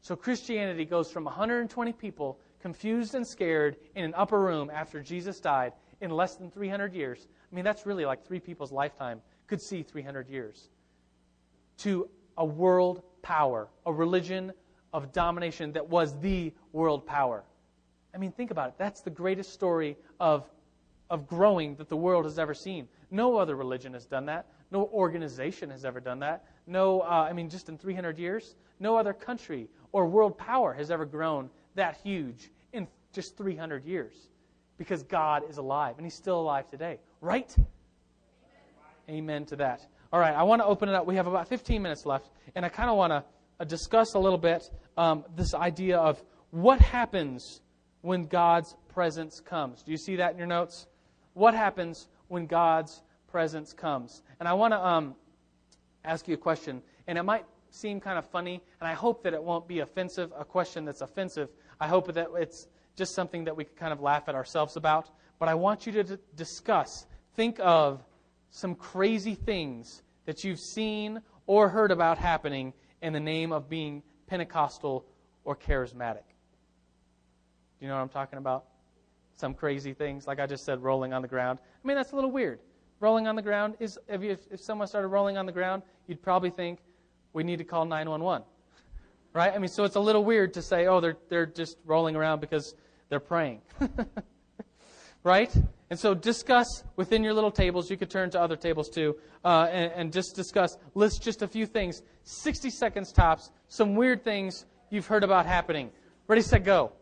S1: So Christianity goes from 120 people confused and scared in an upper room after Jesus died in less than 300 years. I mean, that's really like three people's lifetime could see 300 years. To a world power, a religion of domination that was the world power. I mean, think about it. That's the greatest story of, of growing that the world has ever seen. No other religion has done that. No organization has ever done that. No, uh, I mean, just in 300 years, no other country or world power has ever grown that huge in just 300 years because God is alive and He's still alive today. Right? Amen to that. All right, I want to open it up. We have about 15 minutes left, and I kind of want to discuss a little bit um, this idea of what happens when God's presence comes. Do you see that in your notes? What happens when God's presence comes? And I want to um, ask you a question, and it might seem kind of funny, and I hope that it won't be offensive, a question that's offensive. I hope that it's just something that we can kind of laugh at ourselves about. But I want you to d- discuss, think of some crazy things that you've seen or heard about happening in the name of being Pentecostal or charismatic. Do you know what I'm talking about? Some crazy things, like I just said, rolling on the ground. I mean, that's a little weird. Rolling on the ground is, if, you, if someone started rolling on the ground, you'd probably think we need to call 911. Right? I mean, so it's a little weird to say, oh, they're, they're just rolling around because they're praying. [laughs] right? And so discuss within your little tables. You could turn to other tables too, uh, and, and just discuss. List just a few things, 60 seconds tops, some weird things you've heard about happening. Ready, set, go.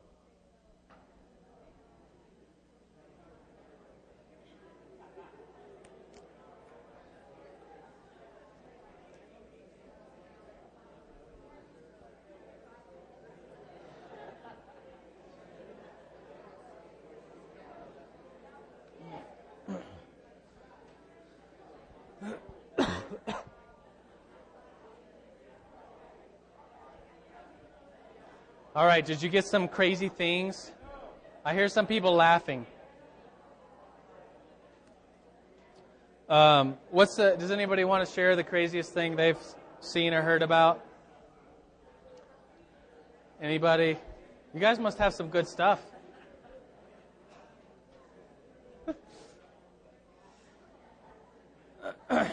S1: All right, did you get some crazy things? I hear some people laughing. Um, what's the? Does anybody want to share the craziest thing they've seen or heard about? Anybody? You guys must have some good stuff. [coughs]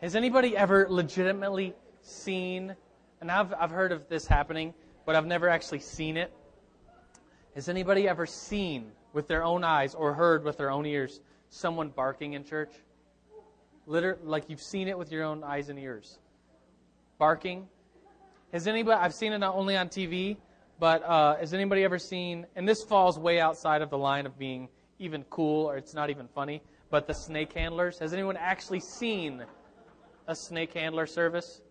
S1: Has anybody ever legitimately seen and I've, I've heard of this happening, but I've never actually seen it. Has anybody ever seen with their own eyes or heard with their own ears someone barking in church? Literally, like you've seen it with your own eyes and ears. Barking. Has anybody, I've seen it not only on TV, but uh, has anybody ever seen, and this falls way outside of the line of being even cool or it's not even funny, but the snake handlers? Has anyone actually seen a snake handler service?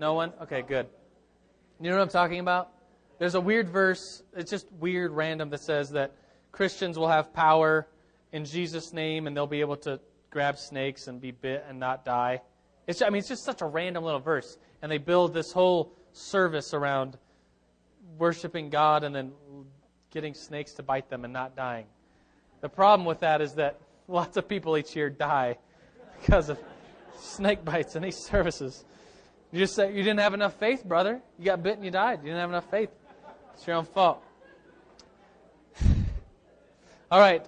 S1: No one? Okay, good. You know what I'm talking about? There's a weird verse, it's just weird, random, that says that Christians will have power in Jesus' name and they'll be able to grab snakes and be bit and not die. It's, just, I mean, it's just such a random little verse. And they build this whole service around worshiping God and then getting snakes to bite them and not dying. The problem with that is that lots of people each year die because of snake bites in these services. You just said you didn't have enough faith, brother. You got bit and you died. You didn't have enough faith. It's your own fault. [sighs] All right.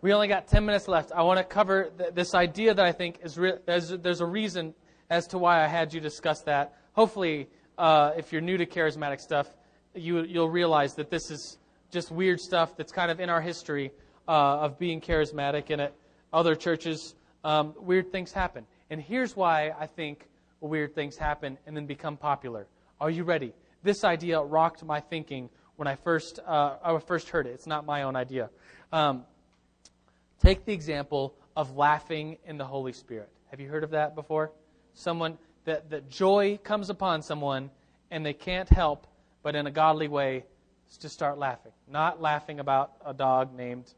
S1: We only got 10 minutes left. I want to cover th- this idea that I think is re- there's, there's a reason as to why I had you discuss that. Hopefully, uh, if you're new to charismatic stuff, you, you'll realize that this is just weird stuff that's kind of in our history uh, of being charismatic and at other churches. Um, weird things happen. And here's why I think weird things happen and then become popular. Are you ready? This idea rocked my thinking when I first, uh, I first heard it. It's not my own idea. Um, take the example of laughing in the Holy Spirit. Have you heard of that before? Someone that, that joy comes upon someone and they can't help but in a godly way to start laughing. Not laughing about a dog named,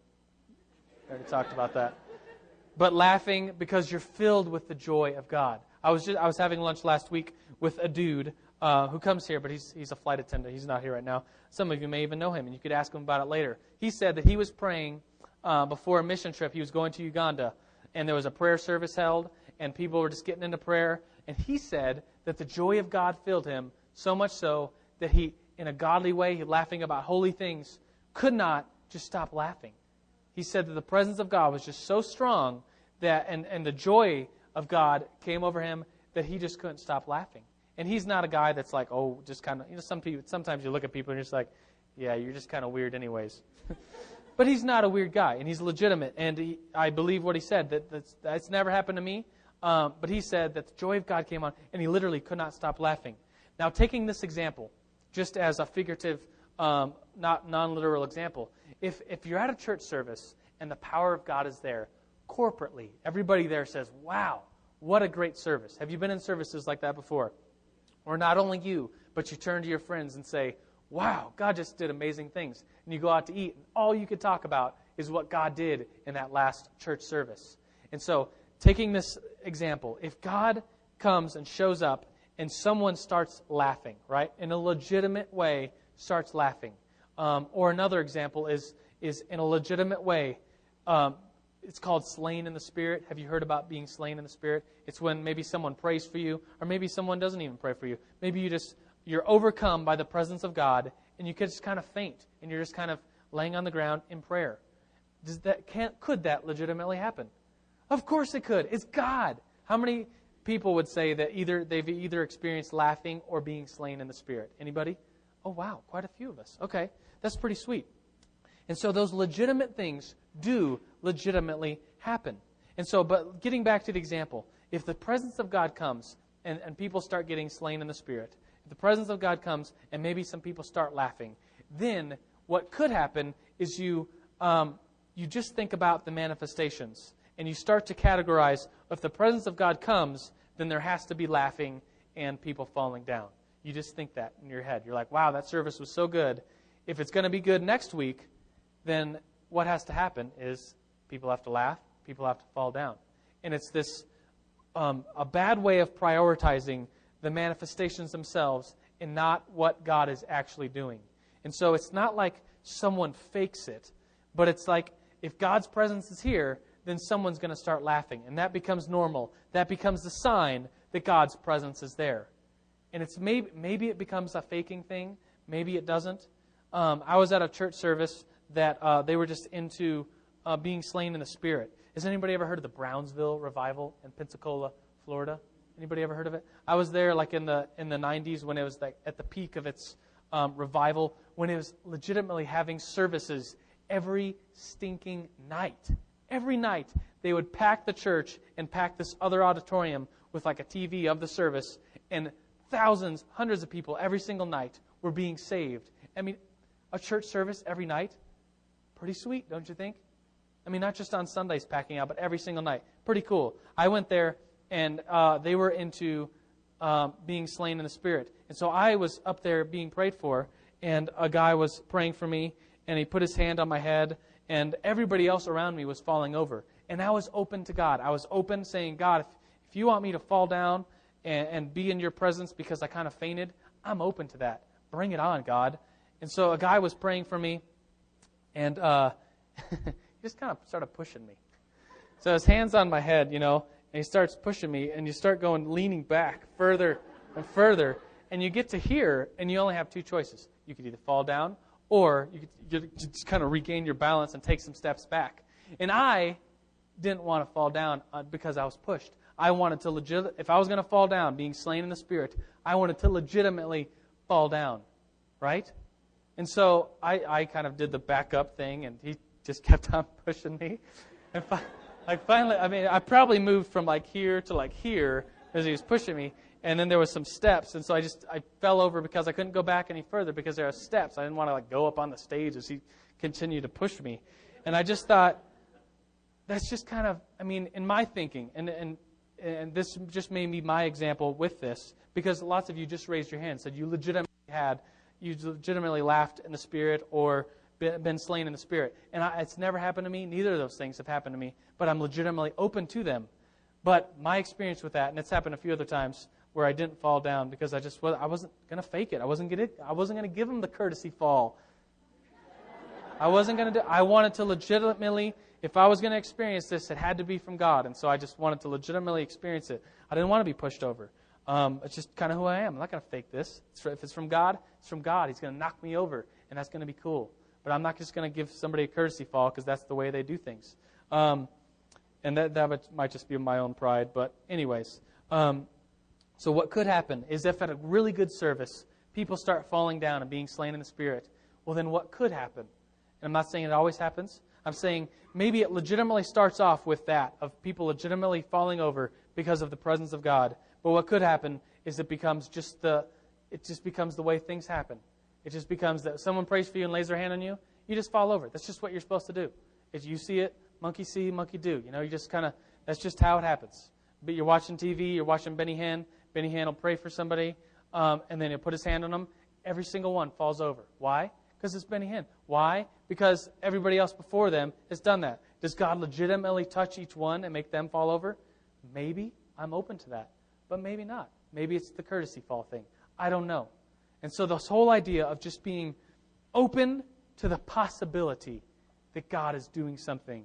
S1: I already talked about that, but laughing because you're filled with the joy of God. I was just, I was having lunch last week with a dude uh, who comes here, but he's he's a flight attendant. He's not here right now. Some of you may even know him, and you could ask him about it later. He said that he was praying uh, before a mission trip. He was going to Uganda, and there was a prayer service held, and people were just getting into prayer. And he said that the joy of God filled him so much so that he, in a godly way, he laughing about holy things, could not just stop laughing. He said that the presence of God was just so strong that, and, and the joy of God came over him that he just couldn't stop laughing. And he's not a guy that's like, oh, just kind of, you know, some people, sometimes you look at people and you're just like, yeah, you're just kind of weird anyways. [laughs] but he's not a weird guy, and he's legitimate. And he, I believe what he said, that that's, that's never happened to me. Um, but he said that the joy of God came on, and he literally could not stop laughing. Now, taking this example, just as a figurative, um, not non literal example, if, if you're at a church service and the power of God is there, corporately. Everybody there says, Wow, what a great service. Have you been in services like that before? Or not only you, but you turn to your friends and say, Wow, God just did amazing things. And you go out to eat, and all you could talk about is what God did in that last church service. And so, taking this example, if God comes and shows up and someone starts laughing, right, in a legitimate way, starts laughing. Um, or another example is, is in a legitimate way, um, it's called slain in the spirit. Have you heard about being slain in the spirit? It's when maybe someone prays for you, or maybe someone doesn't even pray for you. Maybe you just you're overcome by the presence of God, and you could just kind of faint, and you're just kind of laying on the ground in prayer. Does that can't could that legitimately happen? Of course it could. It's God. How many people would say that either they've either experienced laughing or being slain in the spirit? Anybody? Oh wow, quite a few of us. Okay, that's pretty sweet. And so those legitimate things do legitimately happen. And so, but getting back to the example, if the presence of God comes and, and people start getting slain in the Spirit, if the presence of God comes and maybe some people start laughing, then what could happen is you, um, you just think about the manifestations and you start to categorize if the presence of God comes, then there has to be laughing and people falling down. You just think that in your head. You're like, wow, that service was so good. If it's going to be good next week, then what has to happen is people have to laugh, people have to fall down. And it's this um, a bad way of prioritizing the manifestations themselves and not what God is actually doing. And so it's not like someone fakes it, but it's like if God's presence is here, then someone's going to start laughing. And that becomes normal. That becomes the sign that God's presence is there. And it's maybe, maybe it becomes a faking thing, maybe it doesn't. Um, I was at a church service that uh, they were just into uh, being slain in the spirit. Has anybody ever heard of the Brownsville revival in Pensacola, Florida? Anybody ever heard of it? I was there like in the in the 90s when it was like at the peak of its um, revival, when it was legitimately having services every stinking night. Every night they would pack the church and pack this other auditorium with like a TV of the service, and thousands, hundreds of people every single night were being saved. I mean, a church service every night Pretty sweet, don't you think? I mean, not just on Sundays packing out, but every single night. Pretty cool. I went there, and uh, they were into um, being slain in the Spirit. And so I was up there being prayed for, and a guy was praying for me, and he put his hand on my head, and everybody else around me was falling over. And I was open to God. I was open, saying, God, if, if you want me to fall down and, and be in your presence because I kind of fainted, I'm open to that. Bring it on, God. And so a guy was praying for me, and uh, [laughs] he just kind of started pushing me. So his hand's on my head, you know, and he starts pushing me, and you start going leaning back further and further, and you get to here, and you only have two choices. You could either fall down, or you could just kind of regain your balance and take some steps back. And I didn't want to fall down uh, because I was pushed. I wanted to legit. If I was going to fall down, being slain in the spirit, I wanted to legitimately fall down, right? And so I, I kind of did the backup thing, and he just [laughs] kept on pushing me. And fi- like finally, I mean, I probably moved from like here to like here as he was pushing me. And then there was some steps, and so I just I fell over because I couldn't go back any further because there are steps. I didn't want to like go up on the stage as he continued to push me. And I just thought that's just kind of I mean, in my thinking, and and and this just made me my example with this because lots of you just raised your hand said you legitimately had you legitimately laughed in the spirit or been slain in the spirit. And I, it's never happened to me. Neither of those things have happened to me, but I'm legitimately open to them. But my experience with that, and it's happened a few other times where I didn't fall down because I just I wasn't going to fake it. I wasn't going to I wasn't going to give him the courtesy fall. I wasn't going to do I wanted to legitimately if I was going to experience this, it had to be from God, and so I just wanted to legitimately experience it. I didn't want to be pushed over. Um, it's just kind of who I am. I'm not going to fake this. It's for, if it's from God, it's from God. He's going to knock me over, and that's going to be cool. But I'm not just going to give somebody a courtesy fall because that's the way they do things. Um, and that, that might just be my own pride. But, anyways, um, so what could happen is if at a really good service, people start falling down and being slain in the Spirit, well, then what could happen? And I'm not saying it always happens. I'm saying maybe it legitimately starts off with that, of people legitimately falling over because of the presence of God. But what could happen is it becomes just the it just becomes the way things happen. It just becomes that someone prays for you and lays their hand on you, you just fall over. That's just what you're supposed to do. If you see it, monkey see, monkey do. You know, you just kind of, that's just how it happens. But you're watching TV, you're watching Benny Hinn. Benny Hinn will pray for somebody, um, and then he'll put his hand on them. Every single one falls over. Why? Because it's Benny Hinn. Why? Because everybody else before them has done that. Does God legitimately touch each one and make them fall over? Maybe. I'm open to that. But maybe not. Maybe it's the courtesy fall thing. I don't know. And so, this whole idea of just being open to the possibility that God is doing something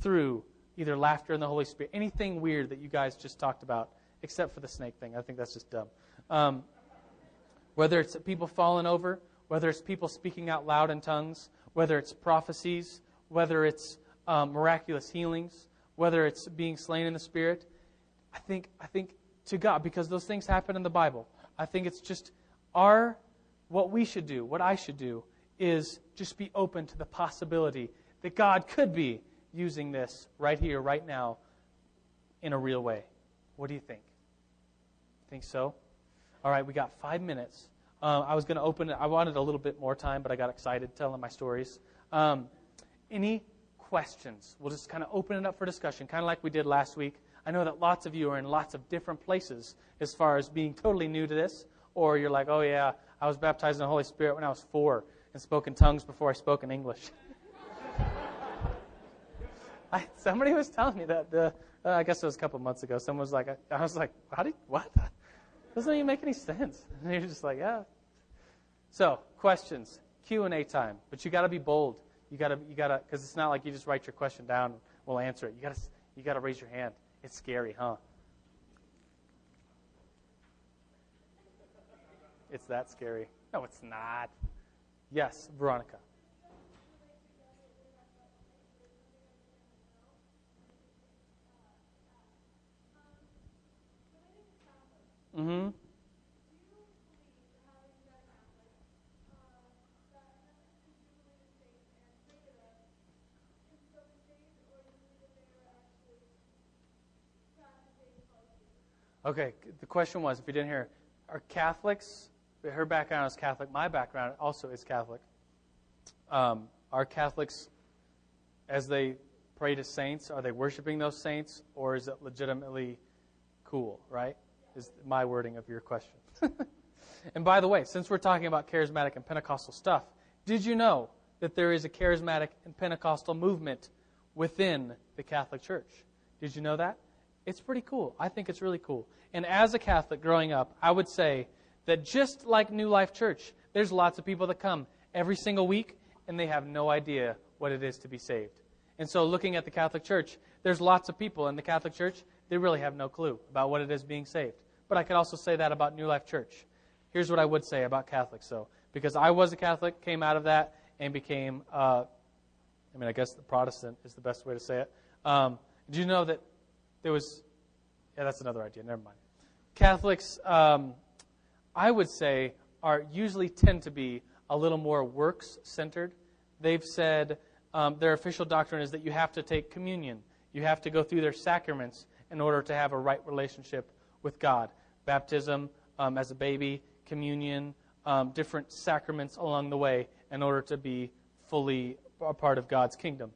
S1: through either laughter and the Holy Spirit, anything weird that you guys just talked about, except for the snake thing. I think that's just dumb. Um, whether it's people falling over, whether it's people speaking out loud in tongues, whether it's prophecies, whether it's um, miraculous healings, whether it's being slain in the Spirit, I think, I think to God, because those things happen in the Bible, I think it's just our, what we should do, what I should do, is just be open to the possibility that God could be using this right here, right now, in a real way. What do you think? Think so? All right, we got five minutes. Uh, I was going to open it. I wanted a little bit more time, but I got excited telling my stories. Um, any questions? We'll just kind of open it up for discussion, kind of like we did last week. I know that lots of you are in lots of different places as far as being totally new to this, or you're like, oh, yeah, I was baptized in the Holy Spirit when I was four and spoke in tongues before I spoke in English. [laughs] I, somebody was telling me that the uh, I guess it was a couple months ago. Someone was like, I, I was like, how did what? Doesn't even make any sense. [laughs] And you're just like, yeah. So questions, Q and A time, but you got to be bold. You got to you got to because it's not like you just write your question down. And we'll answer it. You got to you got to raise your hand. It's scary, huh? It's that scary. No, it's not. Yes, Veronica. Mm-hmm. Okay, the question was if you didn't hear, are Catholics, her background is Catholic, my background also is Catholic. Um, are Catholics, as they pray to saints, are they worshiping those saints, or is it legitimately cool, right? is my wording of your question. [laughs] and by the way, since we're talking about charismatic and Pentecostal stuff, did you know that there is a charismatic and Pentecostal movement within the Catholic Church? Did you know that? It's pretty cool. I think it's really cool. And as a Catholic growing up, I would say that just like New Life Church, there's lots of people that come every single week and they have no idea what it is to be saved. And so, looking at the Catholic Church, there's lots of people in the Catholic Church they really have no clue about what it is being saved. But I could also say that about New Life Church. Here's what I would say about Catholics, though, because I was a Catholic, came out of that, and became, uh, I mean, I guess the Protestant is the best way to say it. Um, do you know that there was, yeah, that's another idea, never mind. Catholics, um, I would say, are usually tend to be a little more works centered. They've said um, their official doctrine is that you have to take communion, you have to go through their sacraments, in order to have a right relationship with God. Baptism um, as a baby, communion, um, different sacraments along the way in order to be fully a part of God's kingdom.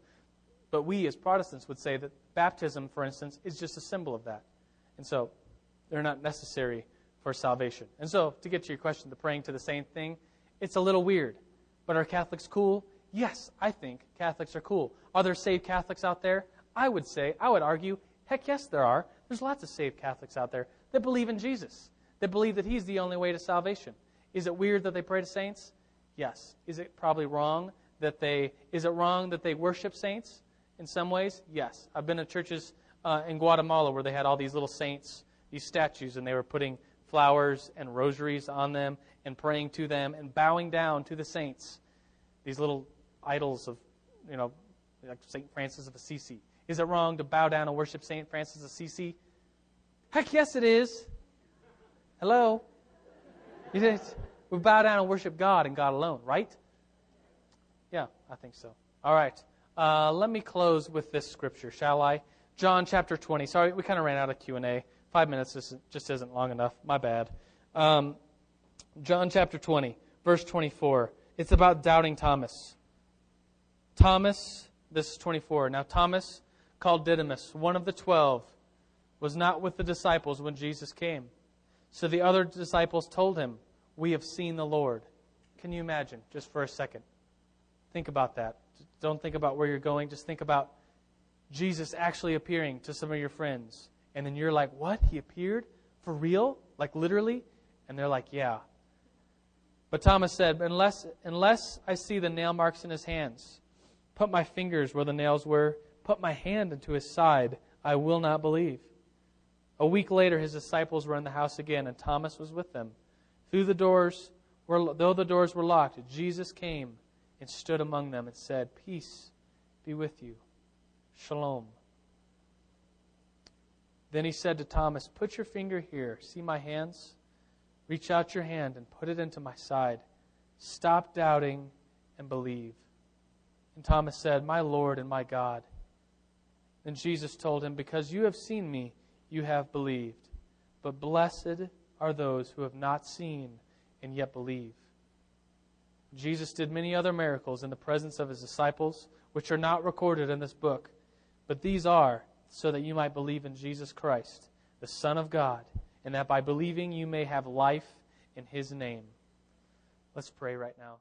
S1: But we as Protestants would say that baptism, for instance, is just a symbol of that. And so they're not necessary for salvation. And so, to get to your question, the praying to the same thing, it's a little weird. But are Catholics cool? Yes, I think Catholics are cool. Are there saved Catholics out there? I would say, I would argue, Heck, yes, there are. There's lots of saved Catholics out there that believe in Jesus, that believe that He's the only way to salvation. Is it weird that they pray to saints? Yes. Is it probably wrong that they? Is it wrong that they worship saints in some ways? Yes. I've been to churches uh, in Guatemala where they had all these little saints, these statues, and they were putting flowers and rosaries on them and praying to them and bowing down to the saints. These little idols of, you know, like Saint Francis of Assisi is it wrong to bow down and worship St. Francis of Assisi? Heck yes, it is. Hello? We bow down and worship God and God alone, right? Yeah, I think so. All right. Uh, let me close with this scripture, shall I? John chapter 20. Sorry, we kind of ran out of Q&A. Five minutes just, just isn't long enough. My bad. Um, John chapter 20, verse 24. It's about doubting Thomas. Thomas This is 24. Now Thomas, called Didymus, one of the twelve, was not with the disciples when Jesus came. So the other disciples told him, We have seen the Lord. Can you imagine, just for a second? Think about that. Don't think about where you're going. Just think about Jesus actually appearing to some of your friends. And then you're like, What? He appeared? For real? Like literally? And they're like, Yeah. But Thomas said, Unless, unless I see the nail marks in his hands, put my fingers where the nails were, put my hand into his side, I will not believe. A week later, his disciples were in the house again, and Thomas was with them. Through the doors, were, though the doors were locked, Jesus came and stood among them and said, Peace be with you. Shalom. Then he said to Thomas, Put your finger here. See my hands? Reach out your hand and put it into my side. Stop doubting and believe. And Thomas said, My Lord and my God. Then Jesus told him, Because you have seen me, you have believed. But blessed are those who have not seen and yet believe. Jesus did many other miracles in the presence of his disciples, which are not recorded in this book, but these are so that you might believe in Jesus Christ, the Son of God, and that by believing you may have life in his name. Let's pray right now.